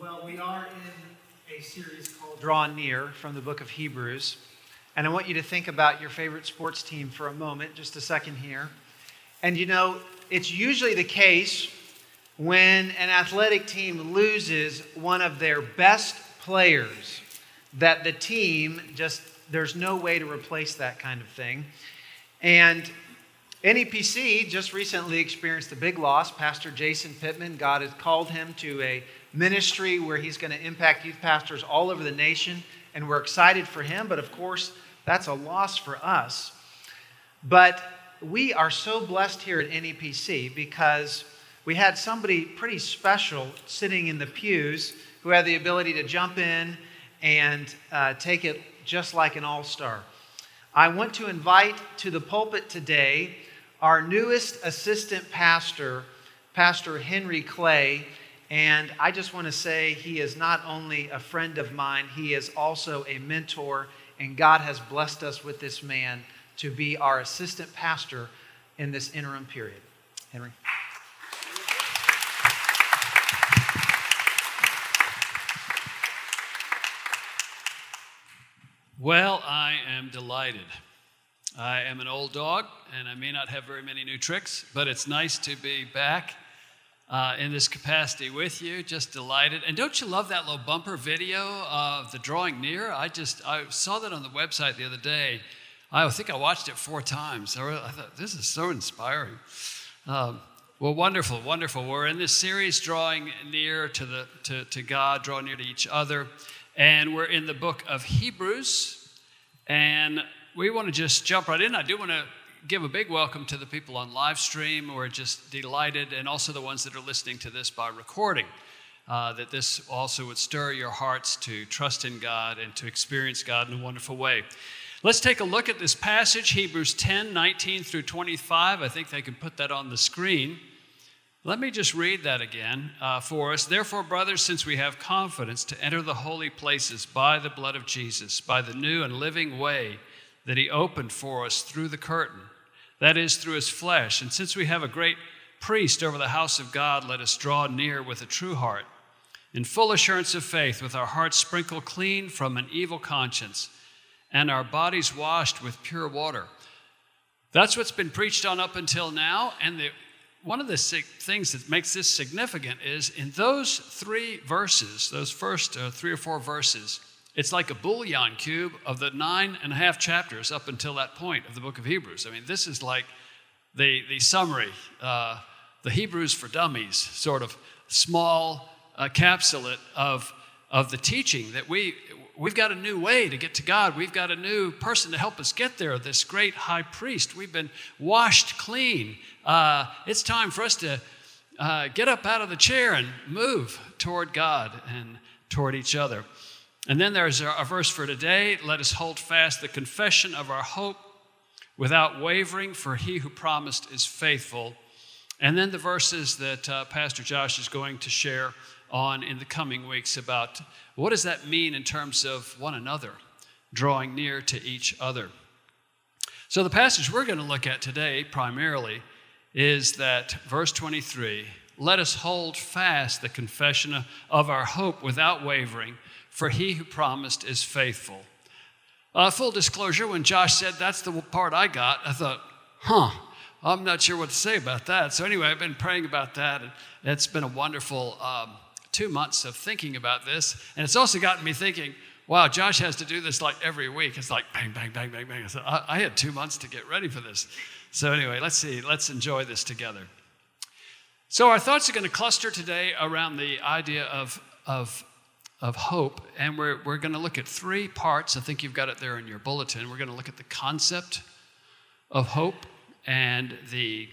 Well, we are in a series called Draw Near from the book of Hebrews. And I want you to think about your favorite sports team for a moment, just a second here. And you know, it's usually the case when an athletic team loses one of their best players that the team just, there's no way to replace that kind of thing. And NEPC just recently experienced a big loss. Pastor Jason Pittman, God has called him to a ministry where he's going to impact youth pastors all over the nation, and we're excited for him, but of course, that's a loss for us. But we are so blessed here at NEPC because we had somebody pretty special sitting in the pews who had the ability to jump in and uh, take it just like an all star. I want to invite to the pulpit today our newest assistant pastor, Pastor Henry Clay. And I just want to say he is not only a friend of mine, he is also a mentor. And God has blessed us with this man to be our assistant pastor in this interim period. Henry. Well, I am delighted. I am an old dog, and I may not have very many new tricks, but it's nice to be back uh, in this capacity with you. Just delighted. And don't you love that little bumper video of the drawing near? I just I saw that on the website the other day. I think I watched it four times. I thought this is so inspiring. Um, well, wonderful, wonderful. We're in this series, drawing near to the to, to God, drawing near to each other, and we're in the book of Hebrews. And we want to just jump right in. I do want to give a big welcome to the people on live stream. We're just delighted, and also the ones that are listening to this by recording. Uh, that this also would stir your hearts to trust in God and to experience God in a wonderful way. Let's take a look at this passage, Hebrews 10 19 through 25. I think they can put that on the screen. Let me just read that again uh, for us. Therefore, brothers, since we have confidence to enter the holy places by the blood of Jesus, by the new and living way that he opened for us through the curtain, that is, through his flesh. And since we have a great priest over the house of God, let us draw near with a true heart, in full assurance of faith, with our hearts sprinkled clean from an evil conscience, and our bodies washed with pure water. That's what's been preached on up until now. And the, one of the things that makes this significant is in those three verses, those first uh, three or four verses, it's like a bouillon cube of the nine and a half chapters up until that point of the book of Hebrews. I mean, this is like the, the summary, uh, the Hebrews for dummies, sort of small uh, capsulate of, of the teaching that we, we've got a new way to get to God. We've got a new person to help us get there, this great high priest. We've been washed clean. Uh, it's time for us to uh, get up out of the chair and move toward God and toward each other. And then there's a verse for today let us hold fast the confession of our hope without wavering, for he who promised is faithful. And then the verses that uh, Pastor Josh is going to share on in the coming weeks about what does that mean in terms of one another, drawing near to each other. So, the passage we're going to look at today primarily is that verse 23 let us hold fast the confession of our hope without wavering for he who promised is faithful. Uh, full disclosure, when Josh said that's the part I got, I thought, huh, I'm not sure what to say about that. So, anyway, I've been praying about that, and it's been a wonderful um, two months of thinking about this. And it's also gotten me thinking, wow, Josh has to do this like every week. It's like bang, bang, bang, bang, bang. So I, I had two months to get ready for this. So, anyway, let's see, let's enjoy this together. So, our thoughts are going to cluster today around the idea of, of of hope. And we're, we're going to look at three parts. I think you've got it there in your bulletin. We're going to look at the concept of hope and the,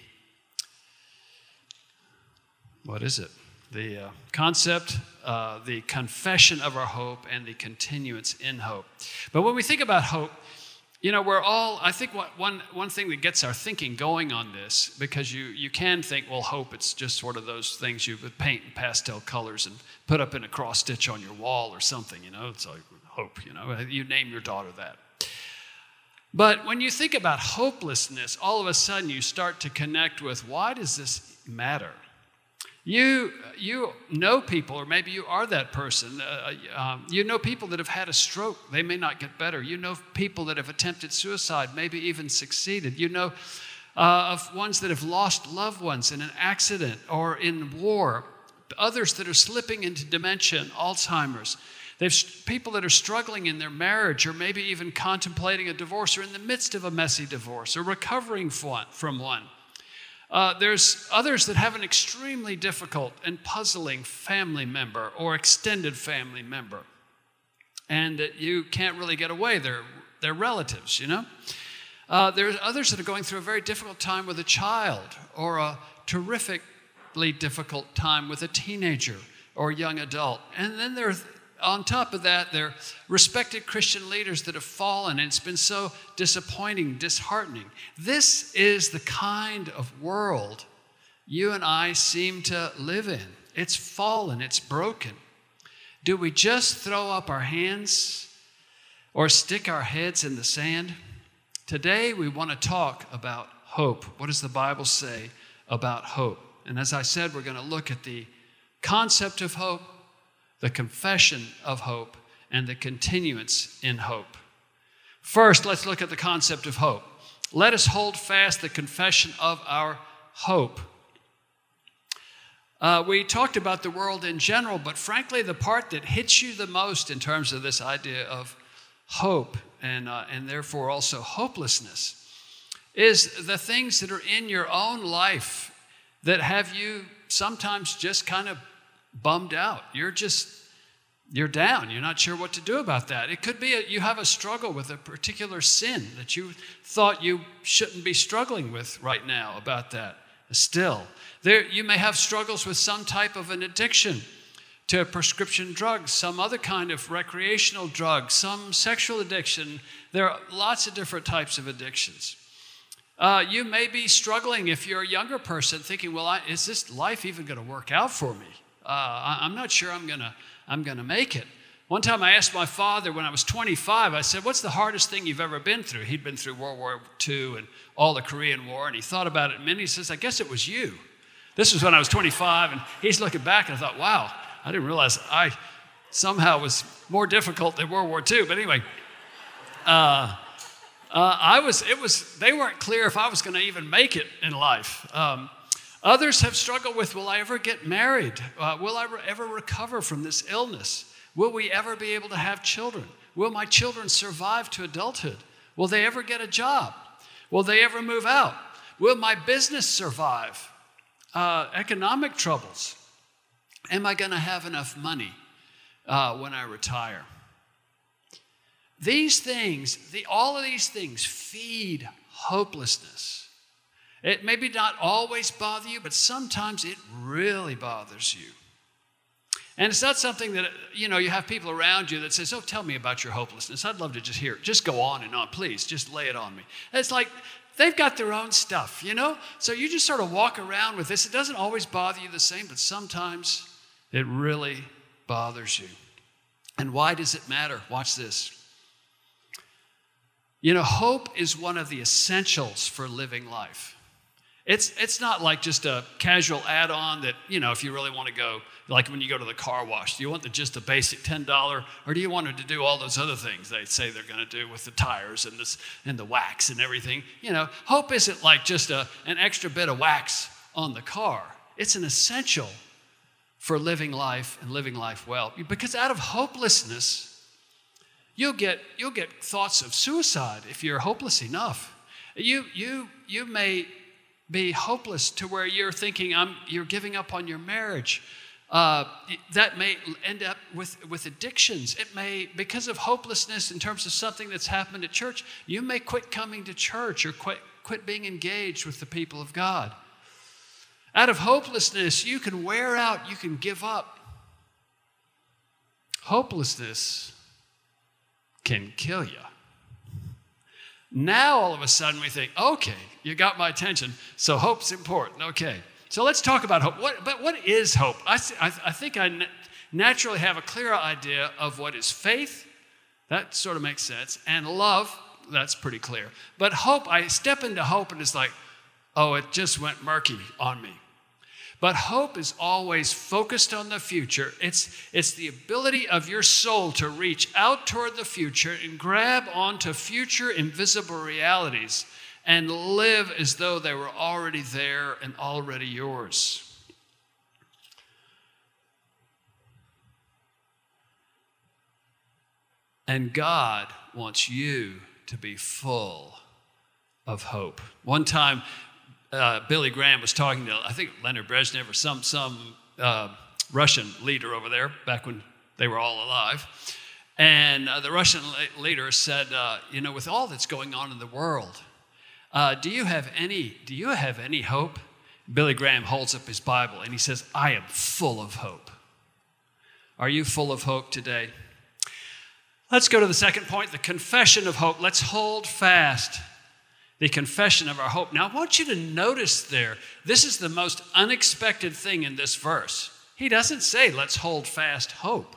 what is it? The uh, concept, uh, the confession of our hope, and the continuance in hope. But when we think about hope, you know, we're all, I think what, one, one thing that gets our thinking going on this, because you, you can think, well, hope, it's just sort of those things you would paint in pastel colors and put up in a cross stitch on your wall or something, you know, it's like hope, you know, you name your daughter that. But when you think about hopelessness, all of a sudden you start to connect with why does this matter? You, you know people, or maybe you are that person. Uh, uh, um, you know people that have had a stroke. They may not get better. You know people that have attempted suicide, maybe even succeeded. You know uh, of ones that have lost loved ones in an accident or in war, others that are slipping into dementia, Alzheimer's. There's people that are struggling in their marriage or maybe even contemplating a divorce or in the midst of a messy divorce or recovering from one. Uh, there's others that have an extremely difficult and puzzling family member or extended family member, and that you can't really get away. They're, they're relatives, you know? Uh, there's others that are going through a very difficult time with a child or a terrifically difficult time with a teenager or young adult. And then there on top of that, there are respected Christian leaders that have fallen, and it's been so disappointing, disheartening. This is the kind of world you and I seem to live in. It's fallen, it's broken. Do we just throw up our hands or stick our heads in the sand? Today, we want to talk about hope. What does the Bible say about hope? And as I said, we're going to look at the concept of hope the confession of hope, and the continuance in hope. First, let's look at the concept of hope. Let us hold fast the confession of our hope. Uh, we talked about the world in general, but frankly, the part that hits you the most in terms of this idea of hope and, uh, and therefore also hopelessness is the things that are in your own life that have you sometimes just kind of bummed out. You're just, you're down. You're not sure what to do about that. It could be a, you have a struggle with a particular sin that you thought you shouldn't be struggling with right now about that. Still, there, you may have struggles with some type of an addiction to prescription drugs, some other kind of recreational drug, some sexual addiction. There are lots of different types of addictions. Uh, you may be struggling if you're a younger person, thinking, well, I, is this life even going to work out for me? Uh, I'm not sure I'm gonna, I'm gonna make it. One time I asked my father when I was 25, I said, What's the hardest thing you've ever been through? He'd been through World War II and all the Korean War, and he thought about it a minute. He says, I guess it was you. This was when I was 25, and he's looking back, and I thought, Wow, I didn't realize I somehow was more difficult than World War II. But anyway, uh, uh, I was, it was, they weren't clear if I was going to even make it in life. Um, Others have struggled with will I ever get married? Uh, will I ever recover from this illness? Will we ever be able to have children? Will my children survive to adulthood? Will they ever get a job? Will they ever move out? Will my business survive? Uh, economic troubles. Am I going to have enough money uh, when I retire? These things, the, all of these things feed hopelessness. It maybe not always bother you, but sometimes it really bothers you. And it's not something that, you know, you have people around you that says, oh, tell me about your hopelessness. I'd love to just hear it. Just go on and on, please. Just lay it on me. it's like they've got their own stuff, you know? So you just sort of walk around with this. It doesn't always bother you the same, but sometimes it really bothers you. And why does it matter? Watch this. You know, hope is one of the essentials for living life. It's, it's not like just a casual add on that, you know, if you really want to go, like when you go to the car wash, do you want the, just a basic $10 or do you want them to do all those other things they say they're going to do with the tires and, this, and the wax and everything? You know, hope isn't like just a, an extra bit of wax on the car, it's an essential for living life and living life well. Because out of hopelessness, you'll get, you'll get thoughts of suicide if you're hopeless enough. You, you, you may be hopeless to where you're thinking I'm, you're giving up on your marriage. Uh, that may end up with, with addictions. It may, because of hopelessness in terms of something that's happened at church, you may quit coming to church or quit, quit being engaged with the people of God. Out of hopelessness, you can wear out, you can give up. Hopelessness can kill you. Now, all of a sudden, we think, okay, you got my attention, so hope's important. Okay. So let's talk about hope. What, but what is hope? I, I, I think I naturally have a clearer idea of what is faith. That sort of makes sense. And love, that's pretty clear. But hope, I step into hope and it's like, oh, it just went murky on me. But hope is always focused on the future. It's, it's the ability of your soul to reach out toward the future and grab onto future invisible realities and live as though they were already there and already yours. And God wants you to be full of hope. One time, uh, Billy Graham was talking to, I think, Leonid Brezhnev or some, some uh, Russian leader over there back when they were all alive. And uh, the Russian leader said, uh, You know, with all that's going on in the world, uh, do, you have any, do you have any hope? Billy Graham holds up his Bible and he says, I am full of hope. Are you full of hope today? Let's go to the second point the confession of hope. Let's hold fast the confession of our hope. Now, I want you to notice there, this is the most unexpected thing in this verse. He doesn't say, let's hold fast hope,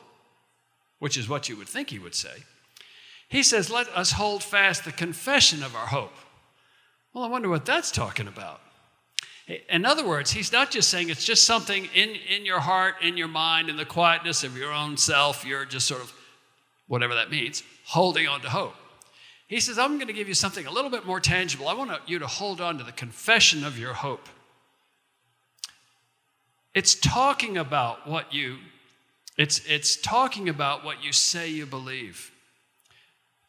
which is what you would think he would say. He says, let us hold fast the confession of our hope. Well, I wonder what that's talking about. In other words, he's not just saying it's just something in, in your heart, in your mind, in the quietness of your own self, you're just sort of, whatever that means, holding on to hope. He says, I'm going to give you something a little bit more tangible. I want you to hold on to the confession of your hope. It's talking about what you it's it's talking about what you say you believe.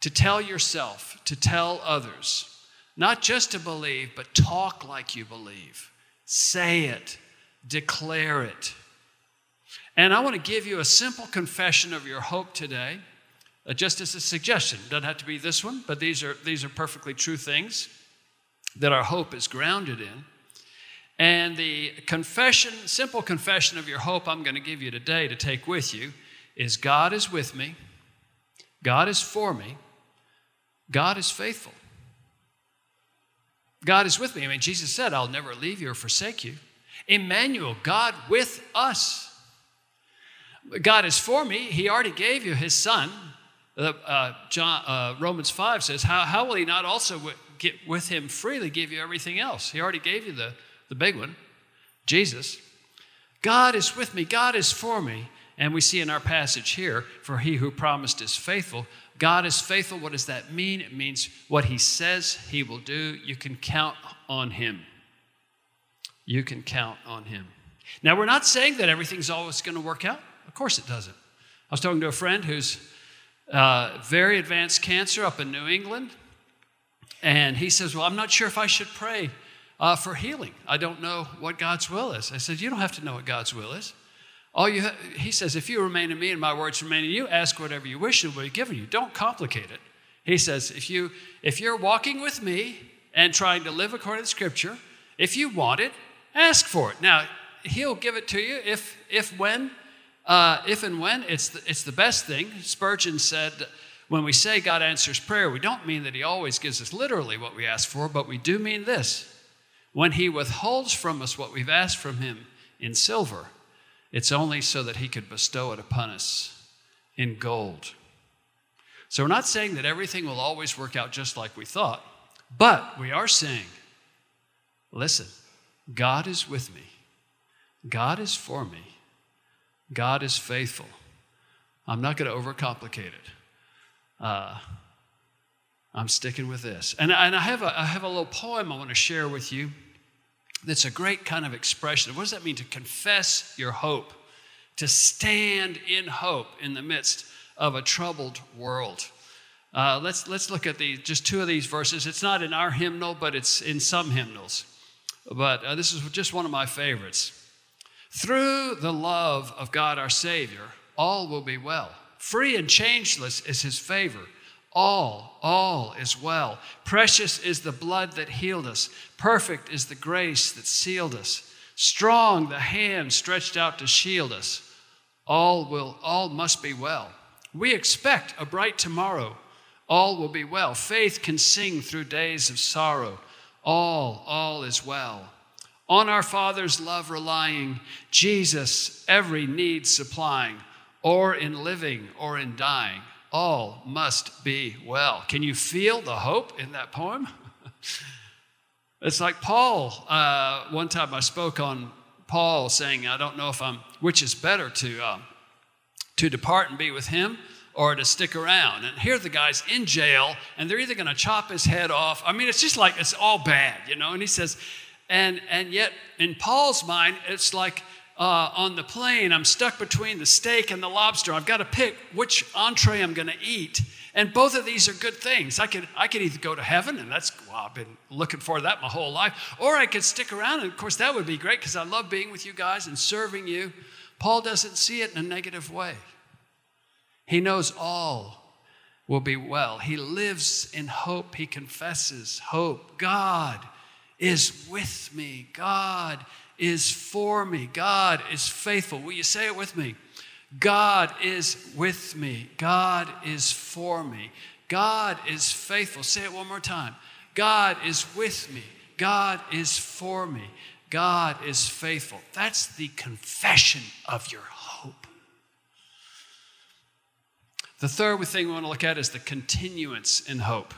To tell yourself, to tell others, not just to believe, but talk like you believe. Say it, declare it. And I want to give you a simple confession of your hope today uh, just as a suggestion. Doesn't have to be this one, but these are, these are perfectly true things that our hope is grounded in. And the confession, simple confession of your hope I'm going to give you today to take with you is God is with me, God is for me, God is faithful. God is with me. I mean, Jesus said, I'll never leave you or forsake you. Emmanuel, God with us. God is for me. He already gave you his son uh, John, uh, Romans 5 says, how, how will he not also w- get with him freely give you everything else? He already gave you the, the big one, Jesus. God is with me, God is for me. And we see in our passage here, for he who promised is faithful. God is faithful. What does that mean? It means what he says he will do, you can count on him. You can count on him. Now, we're not saying that everything's always going to work out. Of course, it doesn't. I was talking to a friend who's uh, very advanced cancer up in New England. And he says, Well, I'm not sure if I should pray uh, for healing. I don't know what God's will is. I said, You don't have to know what God's will is. All you ha-, he says, If you remain in me and my words remain in you, ask whatever you wish and will be given you. Don't complicate it. He says, if, you, if you're walking with me and trying to live according to Scripture, if you want it, ask for it. Now, He'll give it to you if, if when uh, if and when, it's the, it's the best thing. Spurgeon said, when we say God answers prayer, we don't mean that He always gives us literally what we ask for, but we do mean this. When He withholds from us what we've asked from Him in silver, it's only so that He could bestow it upon us in gold. So we're not saying that everything will always work out just like we thought, but we are saying, listen, God is with me, God is for me. God is faithful. I'm not going to overcomplicate it. Uh, I'm sticking with this. And, and I, have a, I have a little poem I want to share with you that's a great kind of expression. What does that mean to confess your hope? To stand in hope in the midst of a troubled world. Uh, let's, let's look at these, just two of these verses. It's not in our hymnal, but it's in some hymnals. But uh, this is just one of my favorites. Through the love of God our Savior, all will be well. Free and changeless is his favor. All, all is well. Precious is the blood that healed us. Perfect is the grace that sealed us. Strong the hand stretched out to shield us. All will, all must be well. We expect a bright tomorrow. All will be well. Faith can sing through days of sorrow. All, all is well on our Father's love relying, Jesus every need supplying, or in living or in dying, all must be well. Can you feel the hope in that poem? it's like Paul. Uh, one time I spoke on Paul saying, I don't know if I'm, which is better to, uh, to depart and be with him or to stick around. And here the guy's in jail, and they're either going to chop his head off. I mean, it's just like it's all bad, you know. And he says, and and yet in Paul's mind, it's like uh, on the plane, I'm stuck between the steak and the lobster. I've got to pick which entree I'm going to eat. And both of these are good things. I could, I could either go to heaven, and that's, well, I've been looking for that my whole life, or I could stick around. And of course, that would be great because I love being with you guys and serving you. Paul doesn't see it in a negative way. He knows all will be well. He lives in hope. He confesses hope. God is with me. God is for me. God is faithful. Will you say it with me? God is with me. God is for me. God is faithful. Say it one more time. God is with me. God is for me. God is faithful. That's the confession of your hope. The third thing we want to look at is the continuance in hope.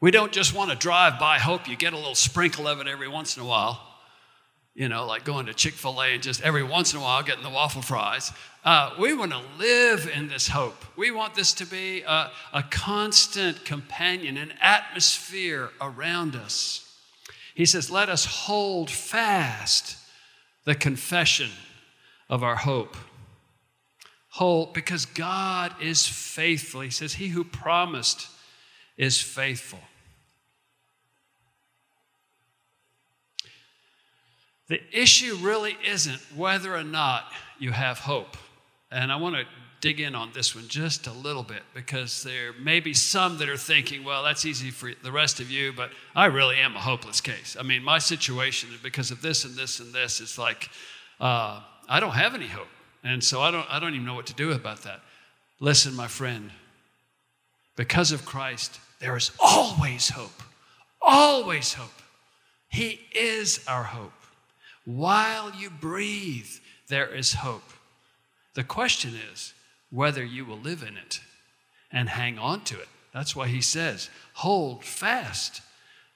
We don't just want to drive by hope. You get a little sprinkle of it every once in a while. You know, like going to Chick fil A and just every once in a while getting the waffle fries. Uh, we want to live in this hope. We want this to be a, a constant companion, an atmosphere around us. He says, Let us hold fast the confession of our hope. Hold, because God is faithful. He says, He who promised is faithful. The issue really isn't whether or not you have hope. And I want to dig in on this one just a little bit because there may be some that are thinking, well, that's easy for the rest of you, but I really am a hopeless case. I mean, my situation, because of this and this and this, it's like uh, I don't have any hope. And so I don't, I don't even know what to do about that. Listen, my friend, because of Christ, there is always hope. Always hope. He is our hope. While you breathe, there is hope. The question is whether you will live in it and hang on to it. That's why he says, hold fast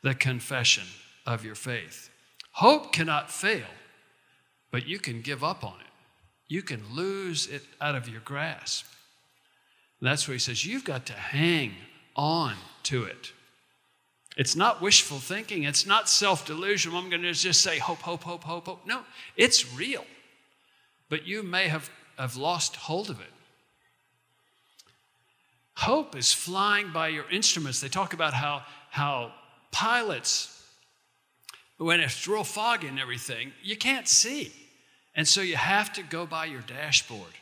the confession of your faith. Hope cannot fail, but you can give up on it. You can lose it out of your grasp. That's where he says, you've got to hang on to it. It's not wishful thinking. It's not self delusion. I'm going to just say hope, hope, hope, hope, hope. No, it's real. But you may have, have lost hold of it. Hope is flying by your instruments. They talk about how, how pilots, when it's real foggy and everything, you can't see. And so you have to go by your dashboard.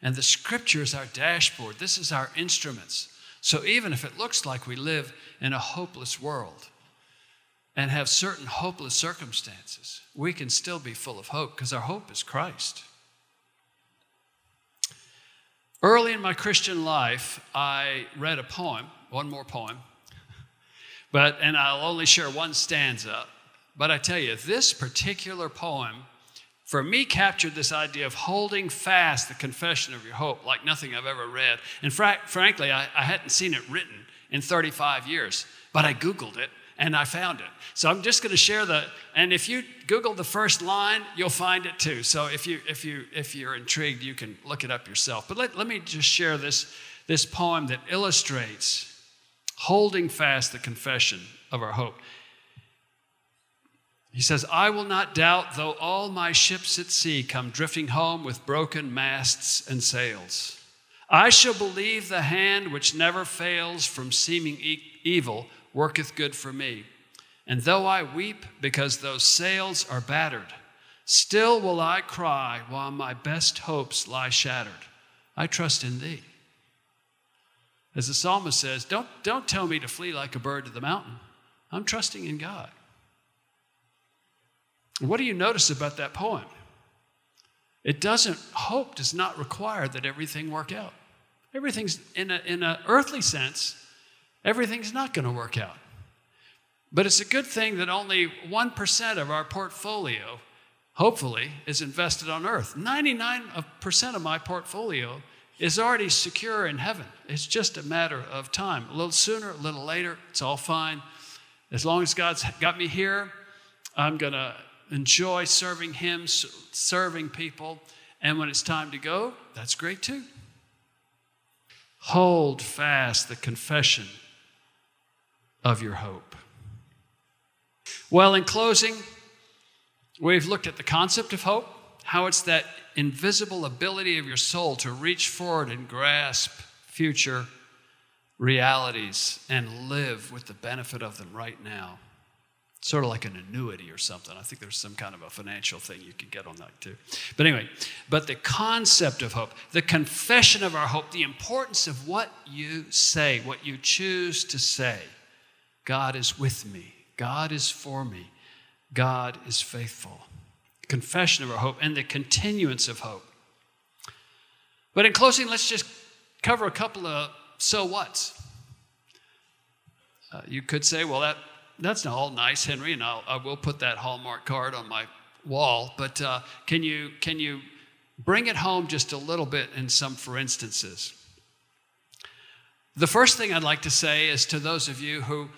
And the scripture is our dashboard. This is our instruments. So even if it looks like we live in a hopeless world and have certain hopeless circumstances, we can still be full of hope because our hope is Christ. Early in my Christian life, I read a poem, one more poem, but and I'll only share one stanza. But I tell you, this particular poem for me captured this idea of holding fast the confession of your hope like nothing I've ever read. And fra- frankly, I, I hadn't seen it written in 35 years, but I Googled it and I found it. So I'm just going to share the and if you Google the first line, you'll find it too. So if you if you if you're intrigued, you can look it up yourself. But let, let me just share this this poem that illustrates holding fast the confession of our hope. He says, I will not doubt, though all my ships at sea come drifting home with broken masts and sails. I shall believe the hand which never fails from seeming e- evil worketh good for me. And though I weep because those sails are battered, still will I cry while my best hopes lie shattered. I trust in thee. As the psalmist says, don't, don't tell me to flee like a bird to the mountain. I'm trusting in God. What do you notice about that poem? It doesn't, hope does not require that everything work out. Everything's, in an in a earthly sense, everything's not going to work out. But it's a good thing that only 1% of our portfolio, hopefully, is invested on earth. 99% of my portfolio is already secure in heaven. It's just a matter of time. A little sooner, a little later, it's all fine. As long as God's got me here, I'm going to enjoy serving Him, serving people. And when it's time to go, that's great too. Hold fast the confession of your hope. Well, in closing, we've looked at the concept of hope, how it's that invisible ability of your soul to reach forward and grasp future realities and live with the benefit of them right now. Sort of like an annuity or something. I think there's some kind of a financial thing you could get on that too. But anyway, but the concept of hope, the confession of our hope, the importance of what you say, what you choose to say. God is with me, God is for me, God is faithful. Confession of our hope and the continuance of hope. But in closing, let's just cover a couple of so what's. Uh, you could say, well, that, that's not all nice, Henry, and I'll, I will put that Hallmark card on my wall, but uh, can, you, can you bring it home just a little bit in some for instances? The first thing I'd like to say is to those of you who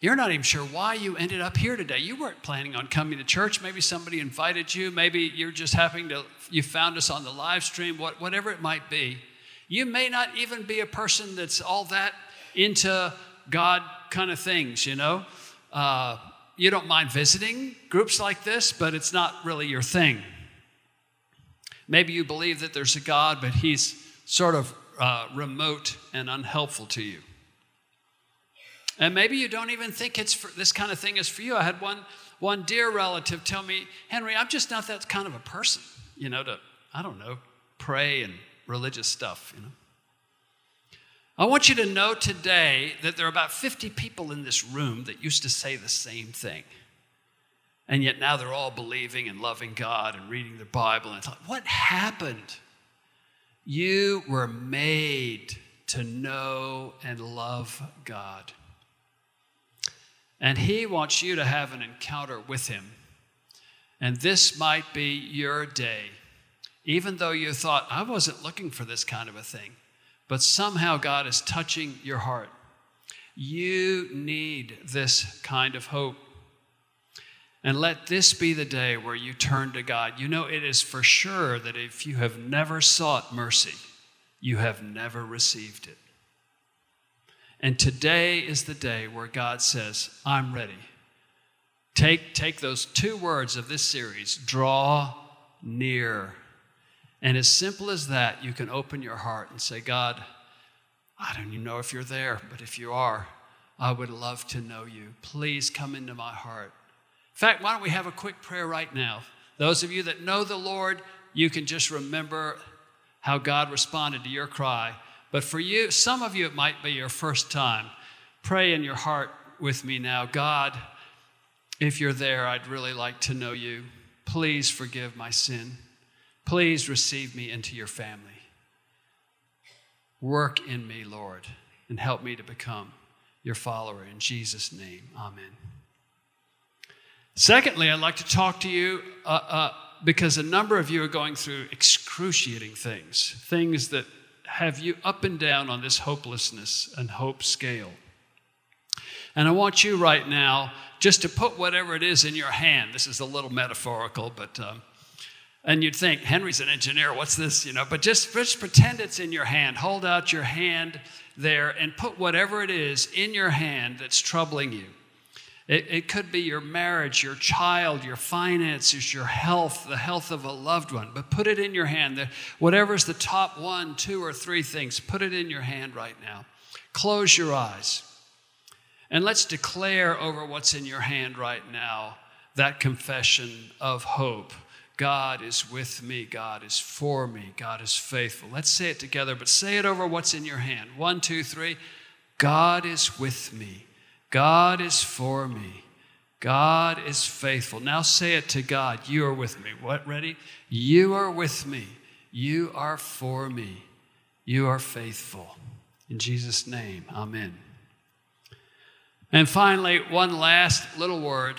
you're not even sure why you ended up here today. You weren't planning on coming to church. Maybe somebody invited you. Maybe you're just happening to, you found us on the live stream, what, whatever it might be. You may not even be a person that's all that into God kind of things, you know? Uh, you don't mind visiting groups like this, but it's not really your thing. Maybe you believe that there's a God, but he's sort of uh, remote and unhelpful to you. And maybe you don't even think it's for, this kind of thing is for you. I had one, one dear relative tell me, Henry, I'm just not that kind of a person, you know, to, I don't know, pray and religious stuff, you know. I want you to know today that there are about 50 people in this room that used to say the same thing. And yet now they're all believing and loving God and reading the Bible. And thought, what happened? You were made to know and love God. And He wants you to have an encounter with Him. And this might be your day. Even though you thought, I wasn't looking for this kind of a thing, but somehow God is touching your heart. You need this kind of hope. And let this be the day where you turn to God. You know, it is for sure that if you have never sought mercy, you have never received it. And today is the day where God says, I'm ready. Take, take those two words of this series draw near. And as simple as that, you can open your heart and say, God, I don't even know if you're there, but if you are, I would love to know you. Please come into my heart. In fact, why don't we have a quick prayer right now? Those of you that know the Lord, you can just remember how God responded to your cry. But for you, some of you, it might be your first time. Pray in your heart with me now God, if you're there, I'd really like to know you. Please forgive my sin. Please receive me into your family. Work in me, Lord, and help me to become your follower. In Jesus' name, amen. Secondly, I'd like to talk to you uh, uh, because a number of you are going through excruciating things, things that have you up and down on this hopelessness and hope scale. And I want you right now just to put whatever it is in your hand. This is a little metaphorical, but, um, and you'd think, Henry's an engineer, what's this, you know? But just, just pretend it's in your hand. Hold out your hand there and put whatever it is in your hand that's troubling you. It, it could be your marriage, your child, your finances, your health, the health of a loved one. But put it in your hand. Whatever's the top one, two, or three things, put it in your hand right now. Close your eyes. And let's declare over what's in your hand right now that confession of hope. God is with me. God is for me. God is faithful. Let's say it together, but say it over what's in your hand. One, two, three. God is with me. God is for me. God is faithful. Now say it to God. You are with me. What? Ready? You are with me. You are for me. You are faithful. In Jesus' name, amen. And finally, one last little word.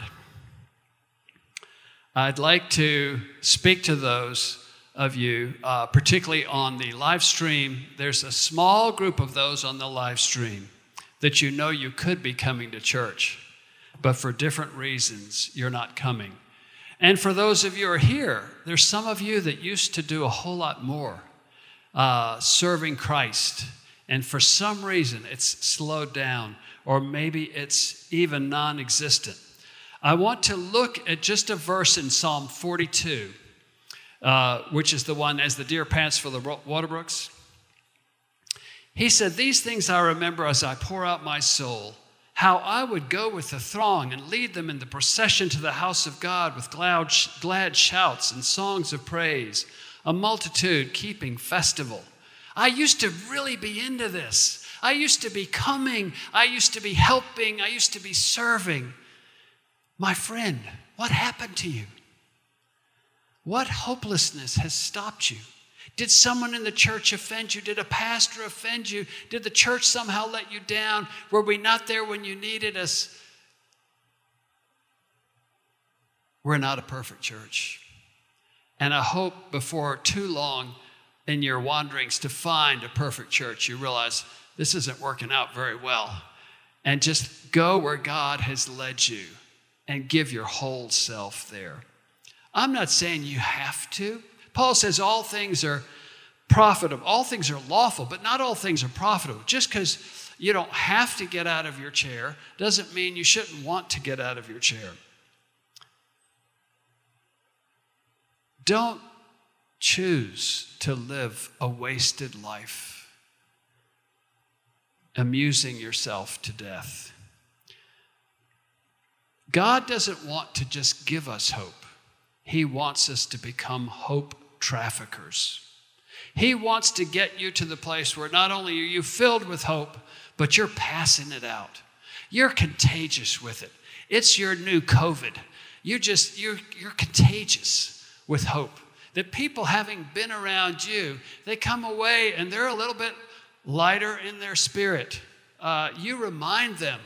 I'd like to speak to those of you, uh, particularly on the live stream. There's a small group of those on the live stream that you know you could be coming to church. but for different reasons, you're not coming. And for those of you who are here, there's some of you that used to do a whole lot more uh, serving Christ. And for some reason, it's slowed down, or maybe it's even non existent. I want to look at just a verse in Psalm 42, uh, which is the one, as the deer pants for the water brooks. He said, These things I remember as I pour out my soul, how I would go with the throng and lead them in the procession to the house of God with glad, glad shouts and songs of praise, a multitude keeping festival. I used to really be into this. I used to be coming. I used to be helping. I used to be serving. My friend, what happened to you? What hopelessness has stopped you? Did someone in the church offend you? Did a pastor offend you? Did the church somehow let you down? Were we not there when you needed us? We're not a perfect church. And I hope before too long in your wanderings to find a perfect church, you realize this isn't working out very well. And just go where God has led you and give your whole self there. I'm not saying you have to. Paul says all things are profitable, all things are lawful, but not all things are profitable. Just because you don't have to get out of your chair doesn't mean you shouldn't want to get out of your chair. Don't choose to live a wasted life, amusing yourself to death. God doesn't want to just give us hope. He wants us to become hope traffickers. He wants to get you to the place where not only are you filled with hope, but you're passing it out. You're contagious with it. It's your new COVID. You just you're you're contagious with hope. That people having been around you, they come away and they're a little bit lighter in their spirit. Uh, you remind them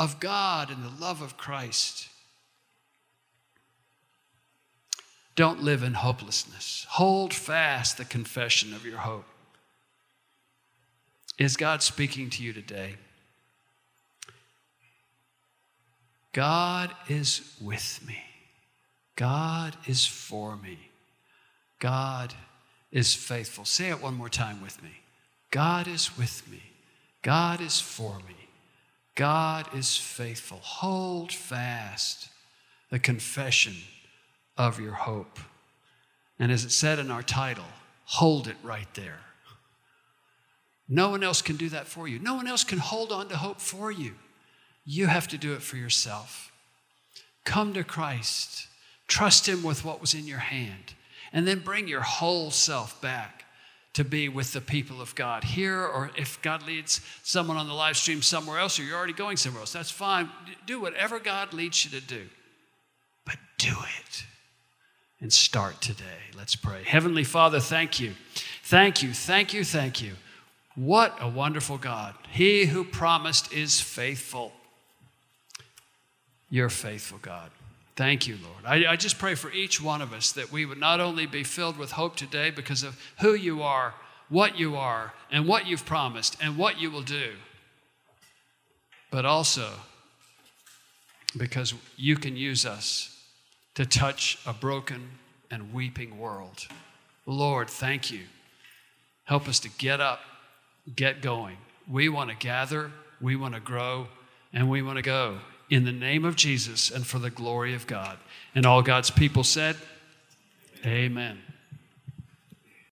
of God and the love of Christ. Don't live in hopelessness. Hold fast the confession of your hope. Is God speaking to you today? God is with me. God is for me. God is faithful. Say it one more time with me. God is with me. God is for me. God is faithful. Hold fast the confession of your hope. And as it said in our title, hold it right there. No one else can do that for you. No one else can hold on to hope for you. You have to do it for yourself. Come to Christ, trust Him with what was in your hand, and then bring your whole self back to be with the people of God here, or if God leads someone on the live stream somewhere else, or you're already going somewhere else, that's fine. Do whatever God leads you to do, but do it and start today. Let's pray. Heavenly Father, thank you. Thank you, thank you, thank you. What a wonderful God. He who promised is faithful. You're faithful, God. Thank you, Lord. I, I, just pray for each one of us that we would not only be filled with hope today because of who you are, what you are, and what you've promised, and what you will do, but also because you can use us to touch a broken and weeping world. Lord, thank you. Help us to get up, get going. We want to gather, we want to grow, and we want to go in the name of Jesus and for the glory of God. And all God's people said, Amen.